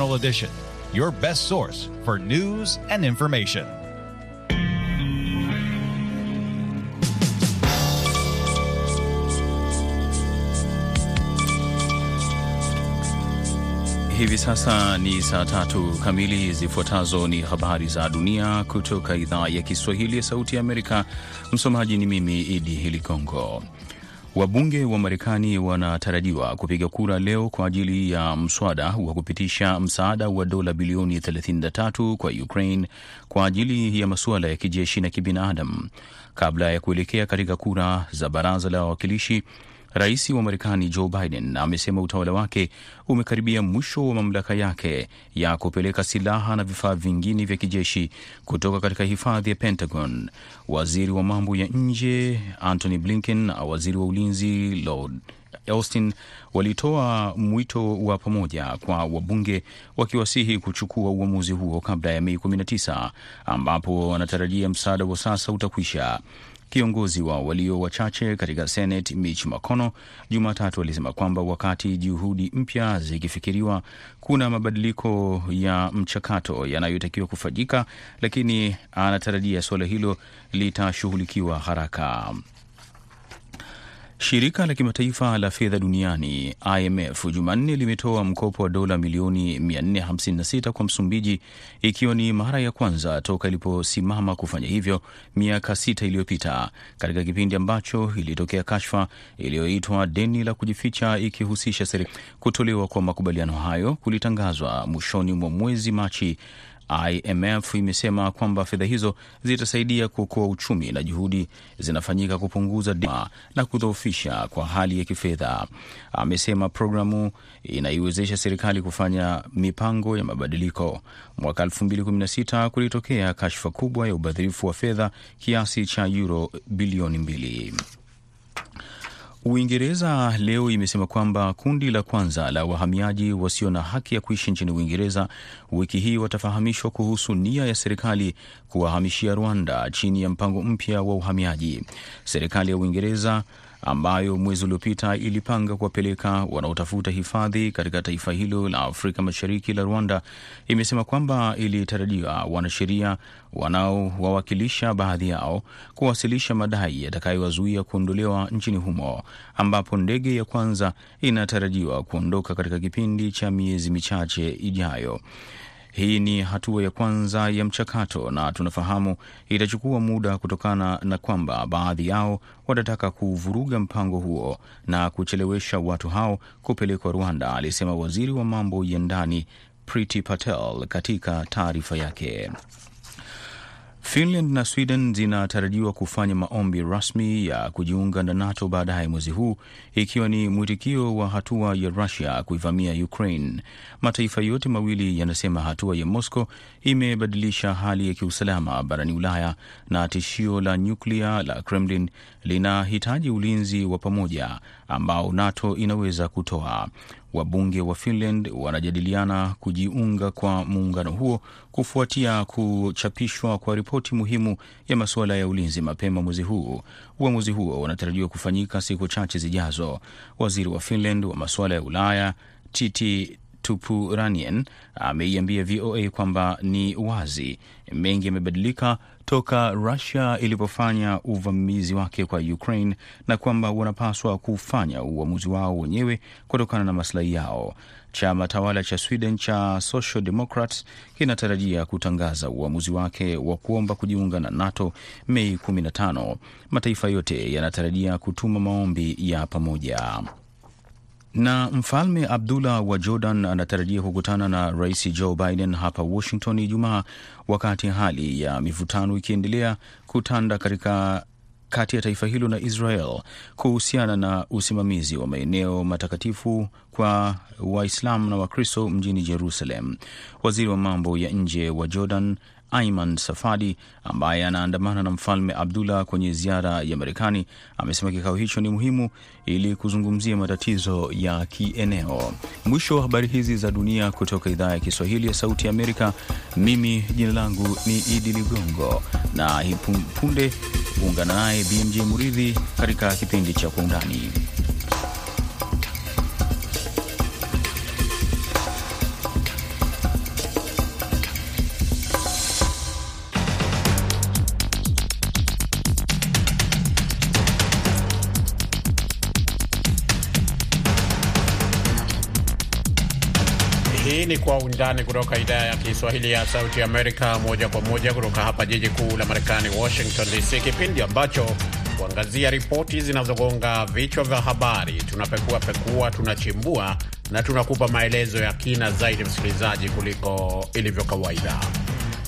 Edition, your best source for news and information. Hivi sasa ni saa tatu kamili. Zifuatazo ni habari za dunia kutoka idhaa ya Kiswahili ya Sauti ya Amerika. Msomaji ni mimi Idi Hiligongo. Wabunge wa Marekani wanatarajiwa kupiga kura leo kwa ajili ya mswada wa kupitisha msaada wa dola bilioni 33 kwa Ukraine kwa ajili ya masuala ya kijeshi na kibinadamu kabla ya kuelekea katika kura za baraza la wawakilishi. Rais wa Marekani Joe Biden amesema utawala wake umekaribia mwisho wa mamlaka yake ya kupeleka silaha na vifaa vingine vya kijeshi kutoka katika hifadhi ya Pentagon. Waziri wa mambo ya nje Antony Blinken na waziri wa ulinzi Lord Austin walitoa mwito wa pamoja kwa wabunge wakiwasihi kuchukua uamuzi huo kabla ya Mei 19 ambapo wanatarajia msaada wa sasa utakwisha. Kiongozi wa walio wachache katika Senate Mitch McConnell Jumatatu alisema kwamba wakati juhudi mpya zikifikiriwa, kuna mabadiliko ya mchakato yanayotakiwa kufanyika, lakini anatarajia suala hilo litashughulikiwa haraka. Shirika la kimataifa la fedha duniani IMF Jumanne limetoa mkopo wa dola milioni 456 kwa Msumbiji, ikiwa ni mara ya kwanza toka iliposimama kufanya hivyo miaka sita iliyopita, katika kipindi ambacho ilitokea kashfa iliyoitwa deni la kujificha, ikihusisha serikali. Kutolewa kwa makubaliano hayo kulitangazwa mwishoni mwa mwezi Machi. IMF imesema kwamba fedha hizo zitasaidia kuokoa uchumi na juhudi zinafanyika kupunguza deni na kudhoofisha kwa hali ya kifedha. Amesema programu inaiwezesha serikali kufanya mipango ya mabadiliko. Mwaka 2016 kulitokea kashfa kubwa ya ubadhirifu wa fedha kiasi cha euro bilioni mbili. Uingereza leo imesema kwamba kundi la kwanza la wahamiaji wasio na haki ya kuishi nchini Uingereza wiki hii watafahamishwa kuhusu nia ya serikali kuwahamishia Rwanda chini ya mpango mpya wa uhamiaji. Serikali ya Uingereza ambayo mwezi uliopita ilipanga kuwapeleka wanaotafuta hifadhi katika taifa hilo la Afrika Mashariki la Rwanda, imesema kwamba ilitarajiwa wanasheria wanaowawakilisha baadhi yao kuwasilisha madai yatakayowazuia kuondolewa nchini humo, ambapo ndege ya kwanza inatarajiwa kuondoka katika kipindi cha miezi michache ijayo. Hii ni hatua ya kwanza ya mchakato na tunafahamu itachukua muda kutokana na kwamba baadhi yao watataka kuvuruga mpango huo na kuchelewesha watu hao kupelekwa Rwanda, alisema waziri wa mambo ya ndani Priti Patel katika taarifa yake. Finland na Sweden zinatarajiwa kufanya maombi rasmi ya kujiunga na NATO baadaye mwezi huu, ikiwa ni mwitikio wa hatua ya Rusia kuivamia Ukraine. Mataifa yote mawili yanasema hatua ya Moscow imebadilisha hali ya kiusalama barani Ulaya na tishio la nyuklia la Kremlin linahitaji ulinzi wa pamoja ambao NATO inaweza kutoa. Wabunge wa Finland wanajadiliana kujiunga kwa muungano huo kufuatia kuchapishwa kwa ripoti muhimu ya masuala ya ulinzi mapema mwezi huu. Uamuzi huo unatarajiwa kufanyika siku chache zijazo. Waziri wa Finland wa masuala ya Ulaya Titi Tupuranien ameiambia VOA kwamba ni wazi mengi yamebadilika toka Rusia ilipofanya uvamizi wake kwa Ukraine na kwamba wanapaswa kufanya uamuzi wao wenyewe kutokana na maslahi yao. Chama tawala cha Sweden cha Social Democrats kinatarajia kutangaza uamuzi wake wa kuomba kujiunga na NATO Mei 15. Mataifa yote yanatarajia kutuma maombi ya pamoja na Mfalme Abdullah wa Jordan anatarajia kukutana na Rais Joe Biden hapa Washington Ijumaa, wakati hali ya mivutano ikiendelea kutanda katika kati ya taifa hilo na Israel kuhusiana na usimamizi wa maeneo matakatifu kwa Waislamu na Wakristo mjini Jerusalem. Waziri wa mambo ya nje wa Jordan Aiman Safadi ambaye anaandamana na mfalme Abdullah kwenye ziara ya Marekani amesema kikao hicho ni muhimu ili kuzungumzia matatizo ya kieneo. Mwisho wa habari hizi za dunia kutoka idhaa ya Kiswahili ya Sauti ya Amerika. Mimi jina langu ni Idi Ligongo na hipunde ungana naye BMJ Muridhi katika kipindi cha Kwa Undani. Kwa Undani kutoka idhaa ya Kiswahili ya Sauti Amerika, moja kwa moja kutoka hapa jiji kuu la Marekani, Washington DC, kipindi ambacho kuangazia ripoti zinazogonga vichwa vya habari. Tunapekua pekua, tunachimbua na tunakupa maelezo ya kina zaidi, msikilizaji, kuliko ilivyo kawaida.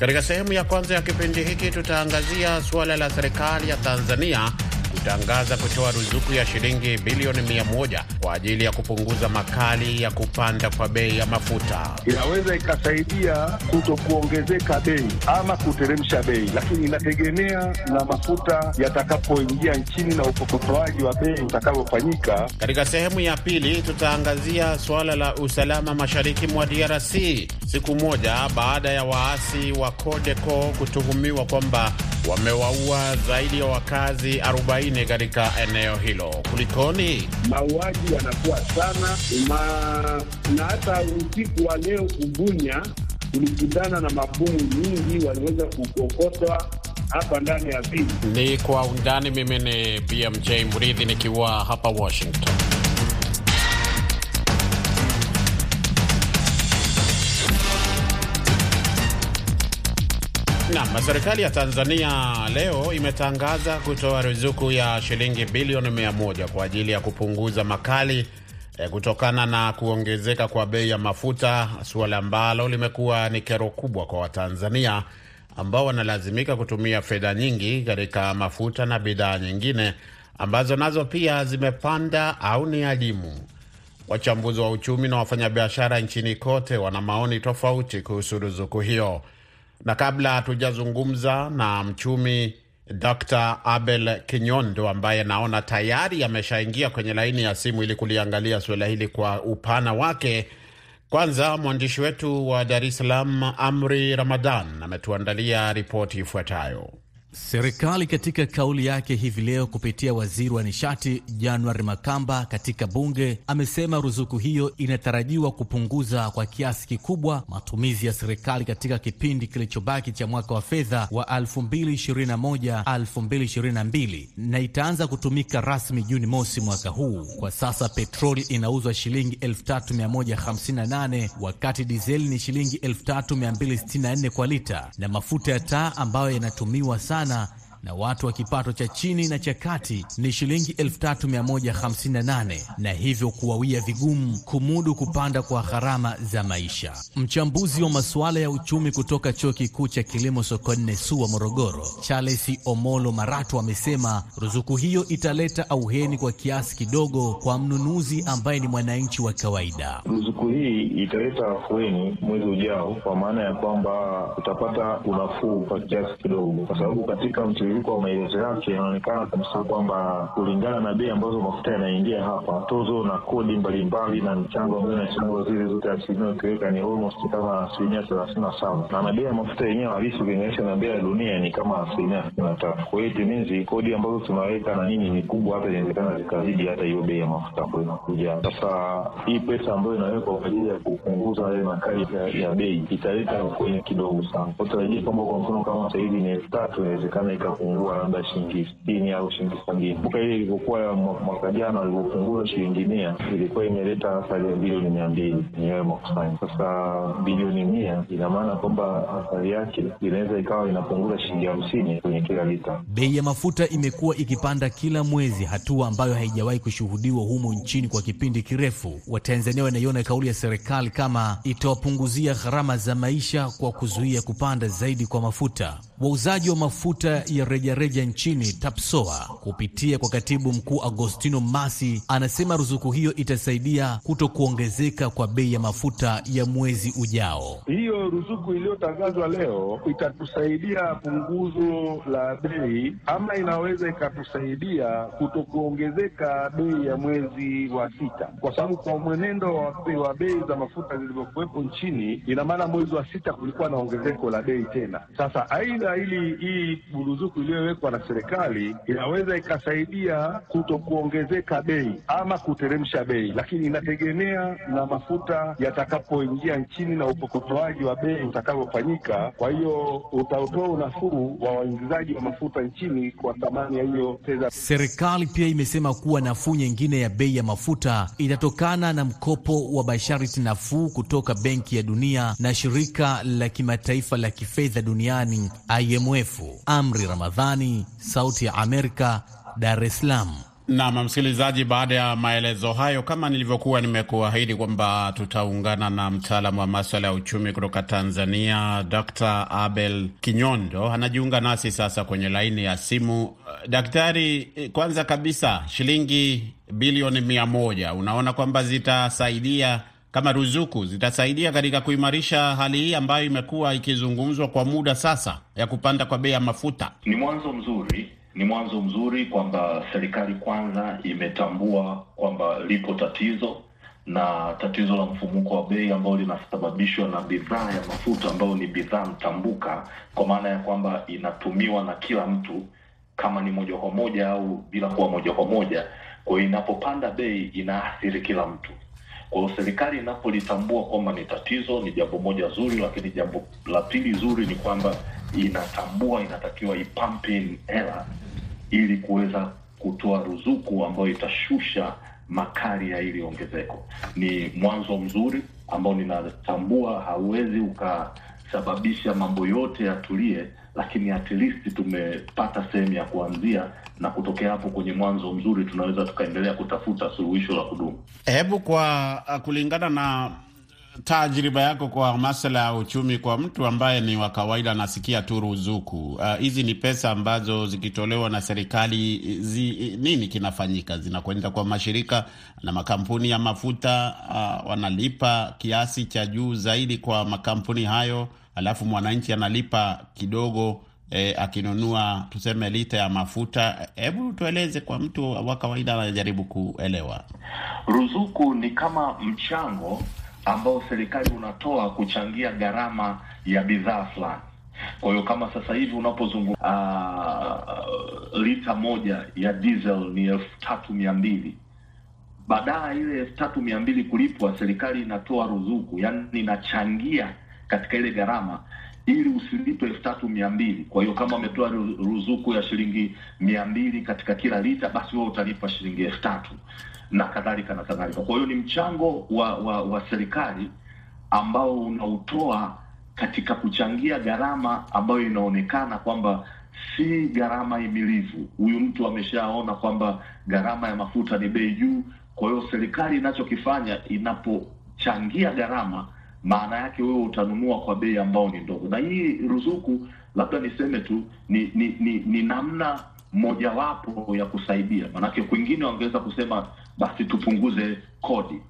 Katika sehemu ya kwanza ya kipindi hiki tutaangazia suala la serikali ya Tanzania kutangaza kutoa ruzuku ya shilingi bilioni mia moja kwa ajili ya kupunguza makali ya kupanda kwa bei ya mafuta. Inaweza ikasaidia kuto kuongezeka bei ama kuteremsha bei, lakini inategemea na mafuta yatakapoingia nchini na upokotoaji wa bei utakavyofanyika. Katika sehemu ya pili tutaangazia suala la usalama mashariki mwa DRC siku moja baada ya waasi wa CODECO kutuhumiwa kwamba wamewaua zaidi ya wakazi 40 katika eneo hilo. Kulikoni? Mauaji yanakuwa sana ma... na hata usiku wa leo Kubunya tulikutana na mabomu nyingi waliweza kukokotwa hapa ndani ya. Ni kwa undani. Mimi ni BMJ Mridhi nikiwa hapa Washington. Nam, serikali ya Tanzania leo imetangaza kutoa ruzuku ya shilingi bilioni mia moja kwa ajili ya kupunguza makali eh, kutokana na kuongezeka kwa bei ya mafuta, suala ambalo limekuwa ni kero kubwa kwa Watanzania ambao wanalazimika kutumia fedha nyingi katika mafuta na bidhaa nyingine ambazo nazo pia zimepanda au ni adimu. Wachambuzi wa uchumi na wafanyabiashara nchini kote wana maoni tofauti kuhusu ruzuku hiyo na kabla hatujazungumza na mchumi Dr. Abel Kinyondo ambaye naona tayari ameshaingia kwenye laini ya simu ili kuliangalia suala hili kwa upana wake, kwanza mwandishi wetu wa Dar es Salaam Amri Ramadan ametuandalia ripoti ifuatayo. Serikali katika kauli yake hivi leo kupitia waziri wa nishati Januari Makamba katika bunge amesema ruzuku hiyo inatarajiwa kupunguza kwa kiasi kikubwa matumizi ya serikali katika kipindi kilichobaki cha mwaka wa fedha wa 2021-2022 na itaanza kutumika rasmi Juni mosi mwaka huu. Kwa sasa petroli inauzwa shilingi 3158 wakati dizeli ni shilingi 3264 kwa lita na mafuta ya taa ambayo yanatumiwa sana sana. Na watu wa kipato cha chini na cha kati ni shilingi 3158 na hivyo kuwawia vigumu kumudu kupanda kwa gharama za maisha. Mchambuzi wa masuala ya uchumi kutoka Chuo Kikuu cha Kilimo Sokoine SUA Morogoro, Charles Omolo Maratu amesema ruzuku hiyo italeta auheni kwa kiasi kidogo kwa mnunuzi ambaye ni mwananchi wa kawaida. Ruzuku hii italeta afueni mwezi ujao, kwa maana ya kwamba utapata unafuu kwa kiasi kidogo, kwa sababu katika mtiririko ya maelezo yake inaonekana kabisa kwamba kulingana na bei ambazo mafuta yanaingia hapa, tozo na kodi mbalimbali na michango ambayo inachangwa zile zote asilimia ukiweka ni almost kama asilimia thelathini na saba na na bei ya mafuta yenyewe halisi ukilinganisha na bei ya dunia ni kama asilimia sitini na tatu Kwa hiyo itimizi kodi ambazo tunaweka na nini ni kubwa, hata inawezekana zikazidi hata hiyo bei ya mafuta ambayo inakuja sasa. Hii pesa ambayo inawekwa kwa ajili ya kupunguza yale makali ya, bei italeta kwenye kidogo sana. Utarajia kwamba kwa mfano kama sahizi ni elfu tatu inawezekana ikapungua labda shilingi sitini au shilingi sabini. Kumbuka ile ilivyokuwa mwaka jana walivyopunguza shilingi mia ilikuwa imeleta athari ya bilioni mia mbili yenyewe hayo. Sasa bilioni mia ina maana kwamba athari yake inaweza ikawa inapunguza shilingi hamsini kwenye kila lita. Bei ya mafuta imekuwa ikipanda kila mwezi, hatua ambayo haijawahi kushuhudiwa humo nchini kwa kipindi kirefu. Watanzania wanaiona kauli ya serikali kama itawapunguzia gharama za maisha kwa kuzuia kupanda zaidi kwa mafuta. Wauzaji wa mafuta ya rejareja reja nchini TAPSOA kupitia kwa katibu mkuu Agostino Masi anasema ruzuku hiyo itasaidia kuto kuongezeka kwa bei ya mafuta ya mwezi ujao. Hiyo ruzuku iliyotangazwa leo itatusaidia punguzo la bei, ama inaweza ikatusaidia kuto kuongezeka bei ya mwezi wa sita, kwa sababu kwa mwenendo wa bei za mafuta zilivyokuwepo nchini, ina maana mwezi wa sita kulikuwa na ongezeko la bei tena. Sasa aidha ili hii ruzuku iliyowekwa na serikali inaweza ikasaidia kuto kuongezeka bei ama kuteremsha bei, lakini inategemea na mafuta yatakapoingia nchini na upokotoaji wa bei utakavyofanyika. Kwa hiyo utautoa unafuu wa waingizaji wa mafuta nchini kwa thamani ya hiyo fedha. Serikali pia imesema kuwa nafuu nyingine ya bei ya mafuta itatokana na mkopo wa masharti nafuu kutoka Benki ya Dunia na shirika la kimataifa la kifedha duniani IMF. Amri Ramadhani, Sauti ya Amerika, Dar es Salaam. Nam msikilizaji, baada ya maelezo hayo, kama nilivyokuwa nimekuahidi kwamba tutaungana na mtaalamu wa maswala ya uchumi kutoka Tanzania, Dr. Abel Kinyondo anajiunga nasi sasa kwenye laini ya simu. Daktari, kwanza kabisa, shilingi bilioni mia moja unaona kwamba zitasaidia kama ruzuku zitasaidia katika kuimarisha hali hii ambayo imekuwa ikizungumzwa kwa muda sasa ya kupanda kwa bei ya mafuta? Ni mwanzo mzuri ni mwanzo mzuri kwamba serikali kwanza imetambua kwamba lipo tatizo na tatizo la mfumuko wa bei ambao linasababishwa na bidhaa ya mafuta ambayo ni bidhaa mtambuka, kwa maana ya kwamba inatumiwa na kila mtu, kama ni moja kwa moja au bila kuwa moja kwa moja. Kwa hiyo inapopanda bei inaathiri kila mtu. Kwa hiyo serikali inapolitambua kwamba ni tatizo, ni jambo moja zuri, lakini jambo la pili zuri ni kwamba inatambua inatakiwa ipampe hela ili kuweza kutoa ruzuku ambayo itashusha makali ya ili ongezeko. Ni mwanzo mzuri ambao ninatambua hauwezi ukasababisha mambo yote yatulie, lakini at least tumepata sehemu ya kuanzia, na kutokea hapo kwenye mwanzo mzuri tunaweza tukaendelea kutafuta suluhisho la kudumu. Hebu kwa kulingana na tajriba yako kwa masuala ya uchumi, kwa mtu ambaye ni wa kawaida anasikia tu ruzuku hizi, uh, ni pesa ambazo zikitolewa na serikali zi, nini kinafanyika? Zinakwenda kwa mashirika na makampuni ya mafuta uh, wanalipa kiasi cha juu zaidi kwa makampuni hayo, alafu mwananchi analipa kidogo eh, akinunua tuseme lita ya mafuta. Hebu tueleze kwa mtu wa kawaida anajaribu kuelewa. Ruzuku ni kama mchango ambao serikali unatoa kuchangia gharama ya bidhaa fulani. Kwa hiyo kama sasa hivi unapozungumza uh, lita moja ya diesel ni elfu tatu mia mbili baadaye ile elfu tatu mia mbili kulipwa, serikali inatoa ruzuku, yaani inachangia katika ile gharama ili usilipe elfu tatu mia mbili. Kwa hiyo kama ametoa ruzuku ya shilingi mia mbili katika kila lita, basi wewe utalipa shilingi elfu tatu na kadhalika na kadhalika. Kwa hiyo ni mchango wa, wa, wa serikali ambao unautoa katika kuchangia gharama ambayo inaonekana kwamba si gharama himilivu. Huyu mtu ameshaona kwamba gharama ya mafuta ni bei juu. Kwa hiyo serikali inachokifanya inapochangia gharama, maana yake wewe utanunua kwa bei ambao ni ndogo. Na hii ruzuku, labda niseme tu ni ni, ni, ni namna mojawapo ya kusaidia, maanake kwingine wangeweza kusema basi tupunguze kodi,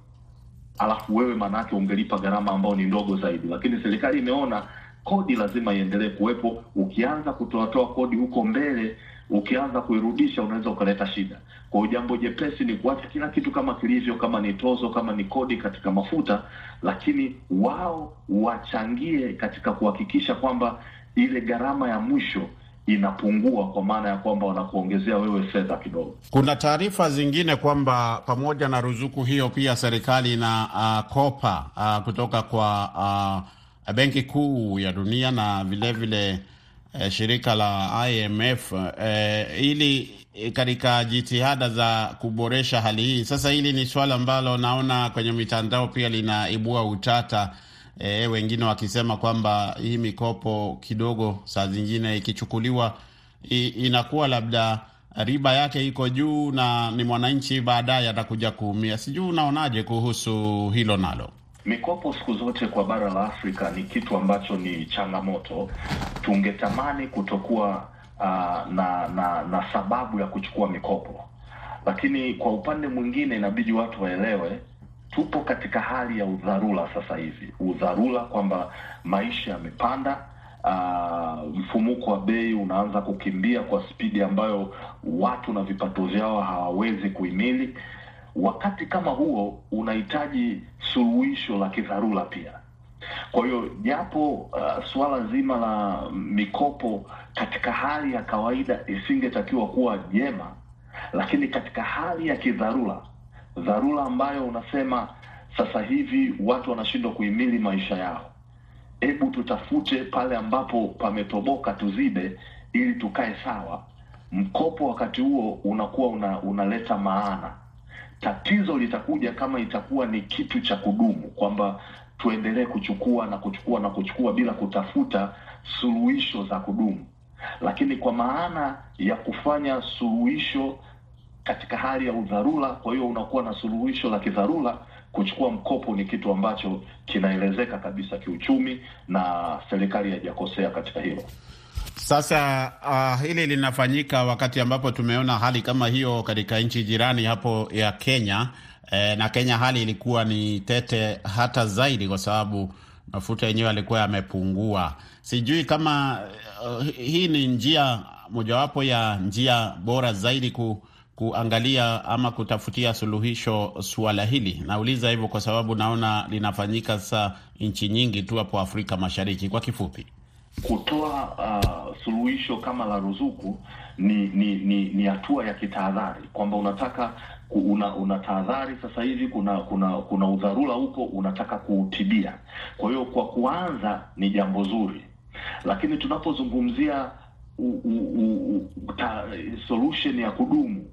alafu wewe maanake ungelipa gharama ambao ni ndogo zaidi, lakini serikali imeona kodi lazima iendelee kuwepo. Ukianza kutoatoa kodi huko mbele, ukianza kuirudisha, unaweza ukaleta shida. Kwa hiyo jambo jepesi ni kuacha kila kitu kama kilivyo, kama ni tozo, kama ni kodi katika mafuta, lakini wao wachangie katika kuhakikisha kwamba ile gharama ya mwisho inapungua kwa maana ya kwamba wanakuongezea wewe fedha kidogo. Kuna taarifa zingine kwamba pamoja na ruzuku hiyo pia serikali ina uh, kopa uh, kutoka kwa uh, Benki Kuu ya Dunia na vilevile vile, uh, shirika la IMF eh, ili katika jitihada za kuboresha hali hii. Sasa hili ni suala ambalo naona kwenye mitandao pia linaibua utata. eh, wengine wakisema kwamba hii mikopo kidogo saa zingine ikichukuliwa inakuwa labda riba yake iko juu na ni mwananchi baadaye atakuja kuumia. Sijui unaonaje kuhusu hilo nalo? Mikopo siku zote kwa bara la Afrika ni kitu ambacho ni changamoto. Tungetamani kutokuwa uh, na, na na sababu ya kuchukua mikopo, lakini kwa upande mwingine inabidi watu waelewe tupo katika hali ya udharura sasa hivi, udharura kwamba maisha yamepanda. Uh, mfumuko wa bei unaanza kukimbia kwa spidi ambayo watu na vipato vyao hawawezi kuhimili. Wakati kama huo unahitaji suluhisho la kidharura pia. Kwa hiyo japo uh, suala zima la mikopo katika hali ya kawaida isingetakiwa kuwa jema, lakini katika hali ya kidharura dharura ambayo unasema sasa hivi watu wanashindwa kuhimili maisha yao, hebu tutafute pale ambapo pametoboka tuzibe, ili tukae sawa. Mkopo wakati huo unakuwa una, unaleta maana. Tatizo litakuja kama itakuwa ni kitu cha kudumu, kwamba tuendelee kuchukua na kuchukua na kuchukua bila kutafuta suluhisho za kudumu. Lakini kwa maana ya kufanya suluhisho katika hali ya udharura, kwa hiyo unakuwa na suluhisho la kidharura. Kuchukua mkopo ni kitu ambacho kinaelezeka kabisa kiuchumi, na serikali haijakosea katika hilo. Sasa uh, hili linafanyika wakati ambapo tumeona hali kama hiyo katika nchi jirani hapo ya Kenya. eh, na Kenya hali ilikuwa ni tete hata zaidi, kwa sababu mafuta yenyewe yalikuwa yamepungua. Sijui kama uh, hii ni njia mojawapo ya njia bora zaidi ku, kuangalia ama kutafutia suluhisho suala hili. Nauliza hivyo kwa sababu naona linafanyika sasa nchi nyingi tu hapo Afrika Mashariki. Kwa kifupi kutoa uh, suluhisho kama la ruzuku ni ni ni, ni hatua ya kitahadhari kwamba unataka una, una tahadhari sasa hivi, kuna kuna kuna udharura huko, unataka kuutibia. Kwa hiyo kwa kuanza ni jambo zuri, lakini tunapozungumzia solution ya kudumu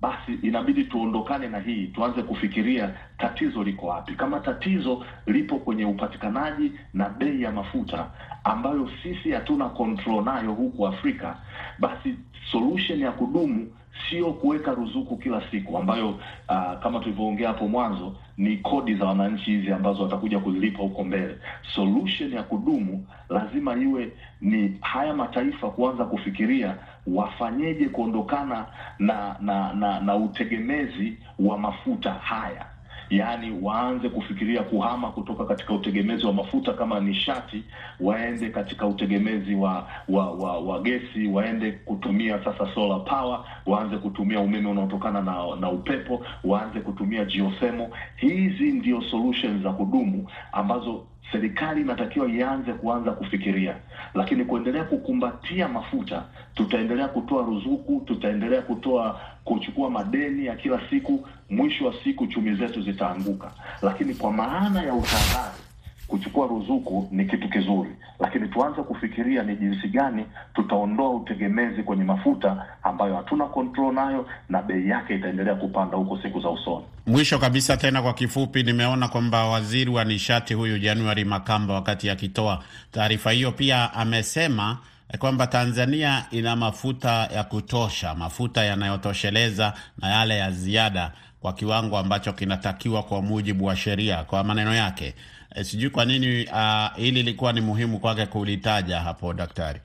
basi inabidi tuondokane na hii, tuanze kufikiria tatizo liko wapi. Kama tatizo lipo kwenye upatikanaji na bei ya mafuta ambayo sisi hatuna control nayo huku Afrika, basi solution ya kudumu sio kuweka ruzuku kila siku ambayo uh, kama tulivyoongea hapo mwanzo ni kodi za wananchi hizi ambazo watakuja kuzilipa huko mbele. Solution ya kudumu lazima iwe ni haya mataifa kuanza kufikiria wafanyeje kuondokana na na, na na utegemezi wa mafuta haya yaani waanze kufikiria kuhama kutoka katika utegemezi wa mafuta kama nishati, waende katika utegemezi wa wa, wa, wa gesi, waende kutumia sasa solar power, waanze kutumia umeme unaotokana na, na upepo, waanze kutumia geothermal. Hizi ndio solutions za kudumu ambazo serikali inatakiwa ianze kuanza kufikiria, lakini kuendelea kukumbatia mafuta, tutaendelea kutoa ruzuku, tutaendelea kutoa kuchukua madeni ya kila siku, mwisho wa siku chumi zetu zitaanguka. Lakini kwa maana ya utahadhari, kuchukua ruzuku ni kitu kizuri, lakini tuanze kufikiria ni jinsi gani tutaondoa utegemezi kwenye mafuta ambayo hatuna control nayo, na bei yake itaendelea kupanda huko siku za usoni. Mwisho kabisa, tena kwa kifupi, nimeona kwamba waziri wa nishati huyu January Makamba, wakati akitoa taarifa hiyo, pia amesema kwamba Tanzania ina mafuta ya kutosha, mafuta yanayotosheleza na yale ya ziada kwa kiwango ambacho kinatakiwa kwa mujibu wa sheria, kwa maneno yake. E, sijui kwa nini uh, hili lilikuwa ni muhimu kwake kulitaja hapo, daktari.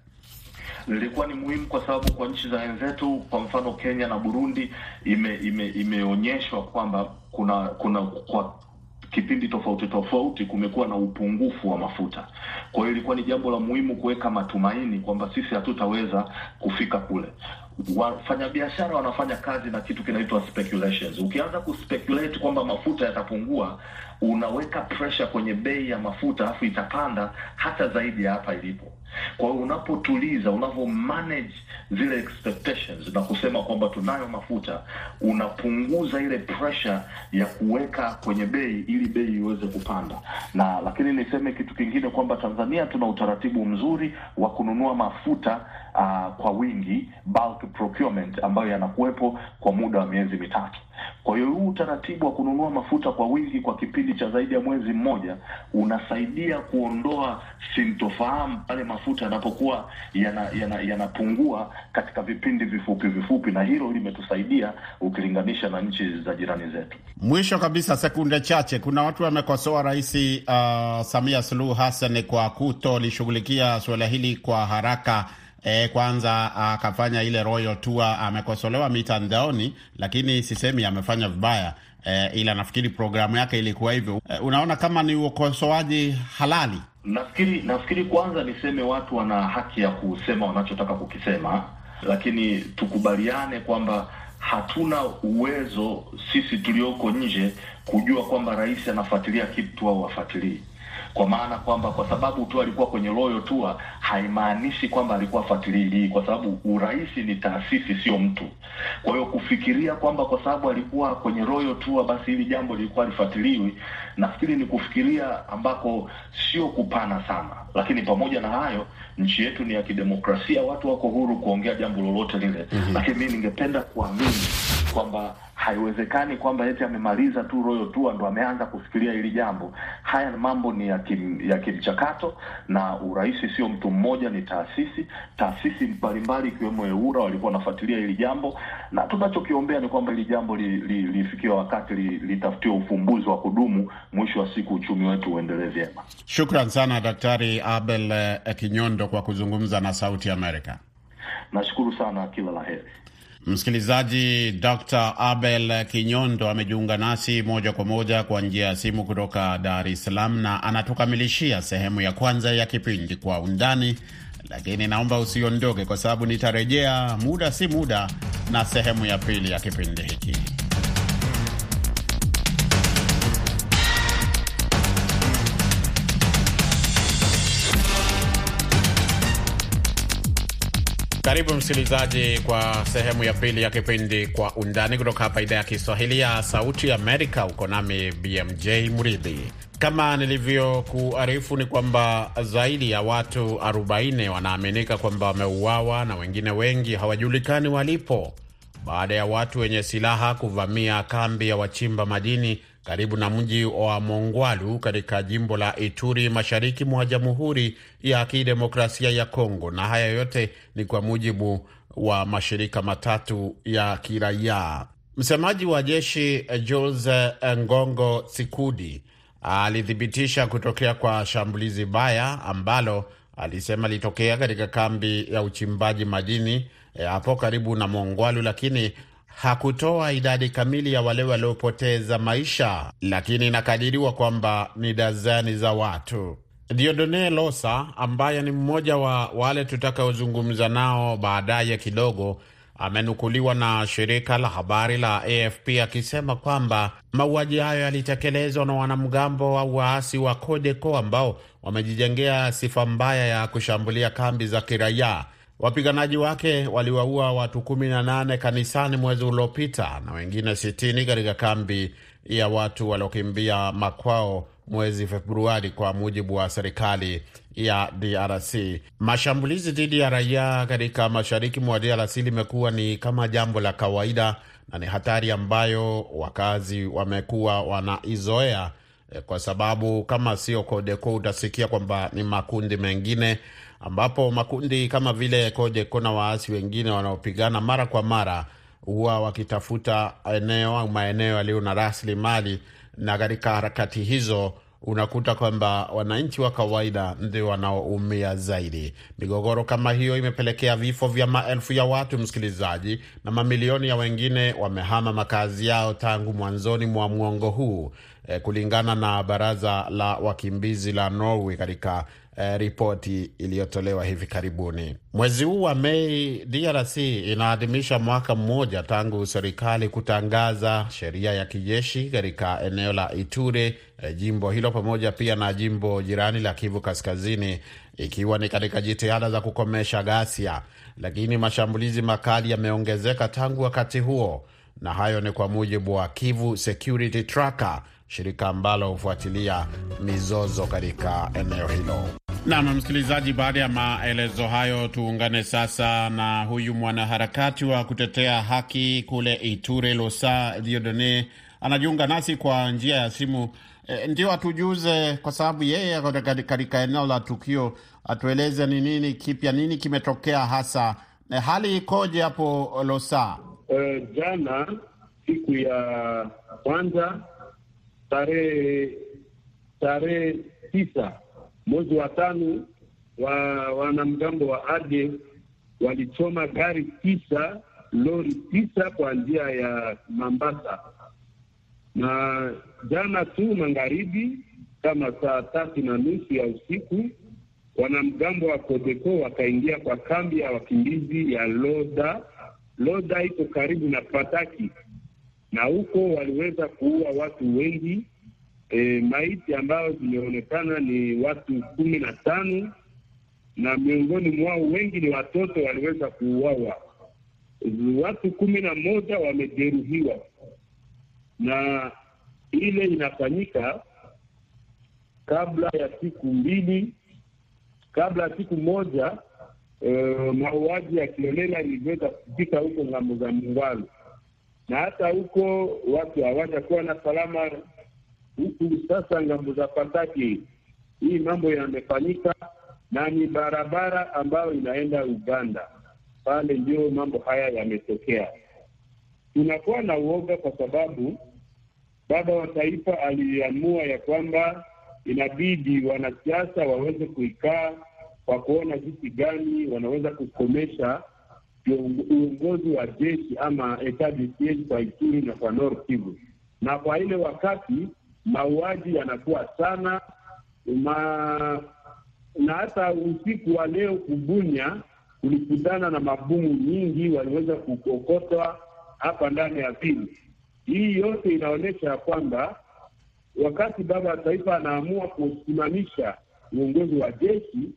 Lilikuwa ni muhimu kwa sababu kwa nchi za wenzetu, kwa mfano Kenya na Burundi, ime, ime, imeonyeshwa kwamba kuna kuna kwa kipindi tofauti tofauti kumekuwa na upungufu wa mafuta. Kwa hiyo ilikuwa ni jambo la muhimu kuweka matumaini kwamba sisi hatutaweza kufika kule. Wafanyabiashara wanafanya kazi na kitu kinaitwa speculations. Ukianza kuspeculate kwamba mafuta yatapungua, unaweka pressure kwenye bei ya mafuta, afu itapanda hata zaidi ya hapa ilipo. Kwa hiyo unapotuliza, unavyo manage zile expectations na kusema kwamba tunayo mafuta, unapunguza ile pressure ya kuweka kwenye bei ili bei iweze kupanda. Na lakini niseme kitu kingine kwamba Tanzania tuna utaratibu mzuri wa kununua mafuta uh, kwa wingi, bulk procurement, ambayo yanakuwepo kwa muda wa miezi mitatu. Kwa hiyo huu utaratibu wa kununua mafuta kwa wingi kwa kipindi cha zaidi ya mwezi mmoja unasaidia kuondoa sintofahamu pale mafuta yanapokuwa yanapungua yana, yana katika vipindi vifupi vifupi, na hilo limetusaidia ukilinganisha na nchi za jirani zetu. Mwisho kabisa, sekunde chache, kuna watu wamekosoa Rais uh, Samia Suluhu Hassan kwa kutolishughulikia suala hili kwa haraka. E, kwanza akafanya ile royal tour, amekosolewa mitandaoni, lakini sisemi amefanya vibaya e, ila nafikiri programu yake ilikuwa hivyo. E, unaona kama ni ukosoaji halali? Nafikiri nafikiri kwanza niseme watu wana haki ya kusema wanachotaka kukisema, lakini tukubaliane kwamba hatuna uwezo sisi tulioko nje kujua kwamba rais anafuatilia kitu au hafuatilii. Kwa maana kwamba kwa sababu tu alikuwa kwenye royal tour haimaanishi kwamba alikuwa fuatilii hii, kwa sababu urais ni taasisi, sio mtu. Kwa hiyo kufikiria kwamba kwa sababu alikuwa kwenye royal tour basi hili jambo lilikuwa lifuatiliwi, nafikiri ni kufikiria ambako sio kupana sana. Lakini pamoja na hayo, nchi yetu ni ya kidemokrasia, watu wako huru kuongea jambo lolote lile. mm-hmm. Lakini mimi ningependa kuamini kwamba haiwezekani kwamba eti amemaliza tu royal tour ndo ameanza kufikiria hili jambo. Haya mambo ni ya kim, ya kimchakato, na urais sio mtu mmoja, ni taasisi. Taasisi mbalimbali ikiwemo EWURA walikuwa wanafuatilia hili jambo, na tunachokiombea ni kwamba hili jambo lifikia li, li wakati litafutiwe li ufumbuzi wa kudumu, mwisho wa siku uchumi wetu uendelee vyema. Shukran sana Daktari Abel Kinyondo kwa kuzungumza na Sauti Amerika. Nashukuru sana, kila la heri. Msikilizaji, Dr Abel Kinyondo amejiunga nasi moja kwa moja kwa njia ya simu kutoka Dar es Salaam na anatukamilishia sehemu ya kwanza ya kipindi Kwa Undani, lakini naomba usiondoke, kwa sababu nitarejea muda si muda na sehemu ya pili ya kipindi hiki. Karibu msikilizaji kwa sehemu ya pili ya kipindi Kwa Undani kutoka hapa idhaa ya Kiswahili ya Sauti Amerika. Uko nami BMJ Mridhi. Kama nilivyokuarifu ni kwamba zaidi ya watu 40 wanaaminika kwamba wameuawa na wengine wengi hawajulikani walipo baada ya watu wenye silaha kuvamia kambi ya wachimba madini karibu na mji wa Mongwalu katika jimbo la Ituri mashariki mwa Jamhuri ya Kidemokrasia ya Kongo. Na haya yote ni kwa mujibu wa mashirika matatu ya kiraia. Msemaji wa jeshi Jules Ngongo Sikudi alithibitisha kutokea kwa shambulizi baya ambalo alisema litokea katika kambi ya uchimbaji madini hapo e, karibu na Mongwalu, lakini hakutoa idadi kamili ya wale waliopoteza maisha, lakini inakadiriwa kwamba ni dazani za watu. Diodone Losa ambaye ni mmoja wa wale tutakaozungumza nao baadaye kidogo, amenukuliwa na shirika la habari la AFP akisema kwamba mauaji hayo yalitekelezwa na wanamgambo wa waasi wa CODECO ambao wamejijengea sifa mbaya ya kushambulia kambi za kiraia. Wapiganaji wake waliwaua watu kumi na nane kanisani mwezi uliopita na wengine sitini katika kambi ya watu waliokimbia makwao mwezi Februari, kwa mujibu wa serikali ya DRC. Mashambulizi dhidi ya raia katika mashariki mwa DRC limekuwa ni kama jambo la kawaida na ni hatari ambayo wakazi wamekuwa wanaizoea, kwa sababu kama sio CODECO utasikia kwamba ni makundi mengine ambapo makundi kama vile CODECO na waasi wengine wanaopigana mara kwa mara huwa wakitafuta eneo au maeneo yaliyo na rasilimali, na katika harakati hizo unakuta kwamba wananchi wa kawaida ndio wanaoumia zaidi. Migogoro kama hiyo imepelekea vifo vya maelfu ya watu, msikilizaji, na mamilioni ya wengine wamehama makazi yao tangu mwanzoni mwa mwongo huu eh, kulingana na baraza la wakimbizi la Norway katika eh, ripoti iliyotolewa hivi karibuni. Mwezi huu wa Mei, DRC inaadhimisha mwaka mmoja tangu serikali kutangaza sheria ya kijeshi katika eneo la Ituri, eh, jimbo hilo pamoja pia na jimbo jirani la Kivu Kaskazini, ikiwa ni katika jitihada za kukomesha ghasia, lakini mashambulizi makali yameongezeka tangu wakati huo, na hayo ni kwa mujibu wa Kivu Security Tracker, shirika ambalo hufuatilia mizozo katika eneo hilo. Nam msikilizaji, baada ya maelezo hayo, tuungane sasa na huyu mwanaharakati wa kutetea haki kule Iture, Losa Diodone anajiunga nasi kwa njia ya simu. E, ndio atujuze, kwa sababu yeye katika eneo la tukio, atueleze ni nini kipya, nini kimetokea hasa. E, hali ikoje hapo Losa? E, jana siku ya kwanza tarehe tarehe tisa mwezi wa tano wa wanamgambo wa ADF walichoma gari tisa lori tisa kwa njia ya Mambasa, na jana tu magharibi kama saa tatu na nusu ya usiku wanamgambo wa Kodeko wakaingia kwa kambi ya wakimbizi ya Loda. Loda iko karibu na Pataki, na huko waliweza kuua watu wengi. E, maiti ambayo zimeonekana ni watu kumi na tano na miongoni mwao wengi ni watoto waliweza kuuawa. Watu kumi na moja wamejeruhiwa, na ile inafanyika kabla ya siku mbili, kabla ya siku moja E, mauaji ya kiolela iliweza kufika huko ng'ambo za Mungwalu, na hata huko watu hawajakuwa na salama. Huku sasa ng'ambo za Pataki hii mambo yamefanyika, na ni barabara ambayo inaenda Uganda, pale ndio mambo haya yametokea. Tunakuwa na uoga kwa sababu baba wa taifa aliamua ya kwamba inabidi wanasiasa waweze kuikaa kwa kuona jinsi gani wanaweza kukomesha uongozi wa jeshi ama kwa Ituri na kwa Nord Kivu, na kwa ile wakati mauaji yanakuwa sana ma... na hata usiku wa leo Kubunya kulikutana na mabomu nyingi waliweza kukokotwa hapa ndani ya vili. Hii yote inaonyesha ya kwamba wakati baba wa taifa anaamua kusimamisha uongozi wa jeshi,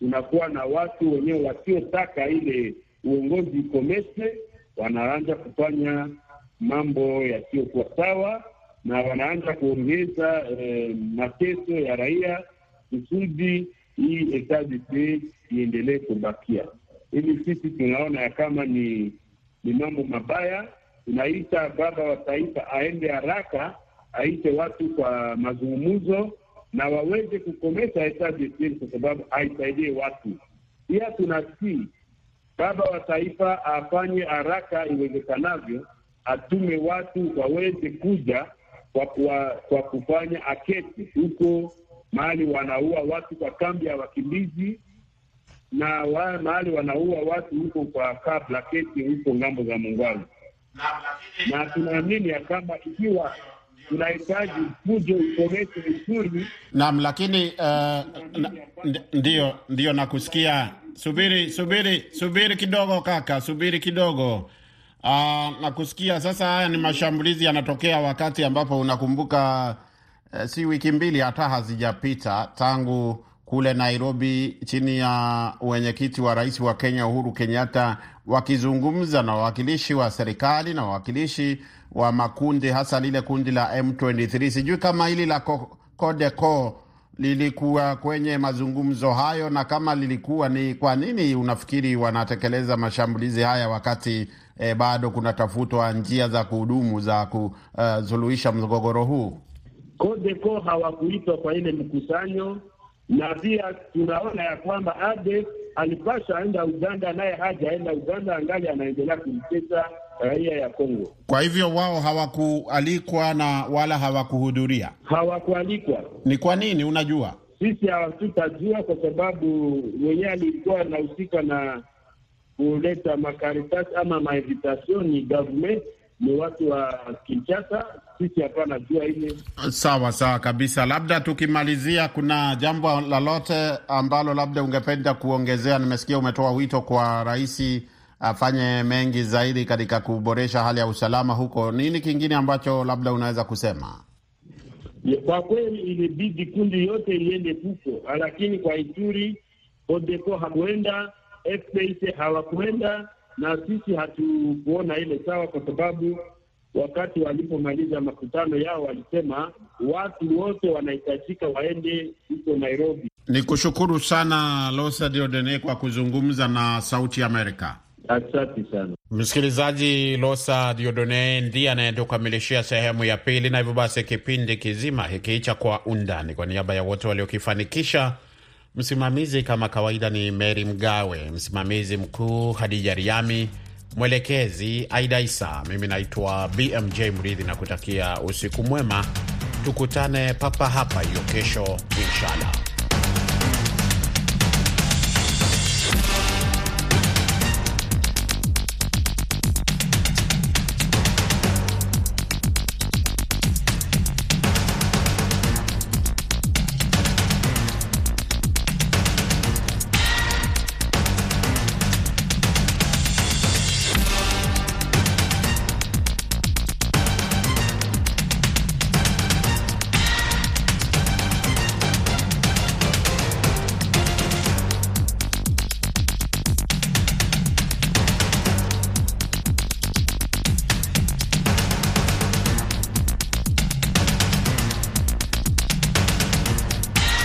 unakuwa na watu wenyewe wasiotaka ile uongozi ikomeshe, wanaanza kufanya mambo yasiyokuwa sawa na wanaanza kuongeza eh, mateso ya raia kusudi hii etat iendelee kubakia. Hivi sisi tunaona ya kama ni ni mambo mabaya. Tunaita baba wa taifa aende haraka, aite watu kwa mazungumzo na waweze kukomesha etat kwa sababu haisaidie watu. Pia tunasii baba wa taifa afanye haraka iwezekanavyo, atume watu waweze kuja kwa, kwa, kwa kufanya aketi huko mahali wanaua watu kwa kambi ya wakimbizi na wa, mahali wanaua watu huko kwa kabla keti huko ng'ambo za Mungwalu, na tunaamini ya kama ikiwa tunahitaji fujo ukomeshe vizuri. Naam, lakini uh, ndio ndio nakusikia. Subiri subiri subiri kidogo kaka, subiri kidogo. Uh, nakusikia sasa. Haya ni mashambulizi yanatokea wakati ambapo unakumbuka, eh, si wiki mbili hata hazijapita tangu kule Nairobi chini ya wenyekiti wa rais wa Kenya Uhuru Kenyatta wakizungumza na wawakilishi wa serikali na wawakilishi wa makundi hasa lile kundi la M23. Sijui kama hili la CODECO lilikuwa kwenye mazungumzo hayo, na kama lilikuwa, ni kwa nini unafikiri wanatekeleza mashambulizi haya wakati eh, bado kunatafutwa njia za kuhudumu za kusuluhisha uh, mgogoro huu? Kodeko hawakuitwa kwa ile mkusanyo na pia tunaona ya kwamba ADF alipasha aenda Uganda, naye hajaenda Uganda, angali anaendelea kumtesa raia ya Kongo. Kwa hivyo wao hawakualikwa na wala hawakuhudhuria, hawakualikwa. Ni kwa nini? Unajua, sisi hatutajua kwa sababu mwenyewe alikuwa anahusika na kuleta makaritasi ama mainvitation ni government ni watu wa Kinshasa, sisi hapana jua ile. Sawa sawa kabisa. Labda tukimalizia, kuna jambo lolote ambalo labda ungependa kuongezea? Nimesikia umetoa wito kwa rais afanye mengi zaidi katika kuboresha hali ya usalama huko. Nini kingine ambacho labda unaweza kusema? Kwa kweli ilibidi kundi yote iende huko, lakini kwa Ituri Odeko hakuenda, FPC hawakuenda na sisi hatukuona ile sawa, kwa sababu wakati walipomaliza makutano yao walisema watu wote wanahitajika waende huko Nairobi. Ni kushukuru sana Losa Diodene kwa kuzungumza na Sauti Amerika. Asante sana msikilizaji. Losa Diodone ndiye anayetukamilishia sehemu ya pili, na hivyo basi kipindi kizima hiki cha Kwa Undani, kwa niaba ya wote waliokifanikisha Msimamizi kama kawaida ni Meri Mgawe, msimamizi mkuu Hadija Riami, mwelekezi Aida Isa. Mimi naitwa BMJ Mridhi na kutakia usiku mwema. Tukutane papa hapa hiyo kesho inshallah.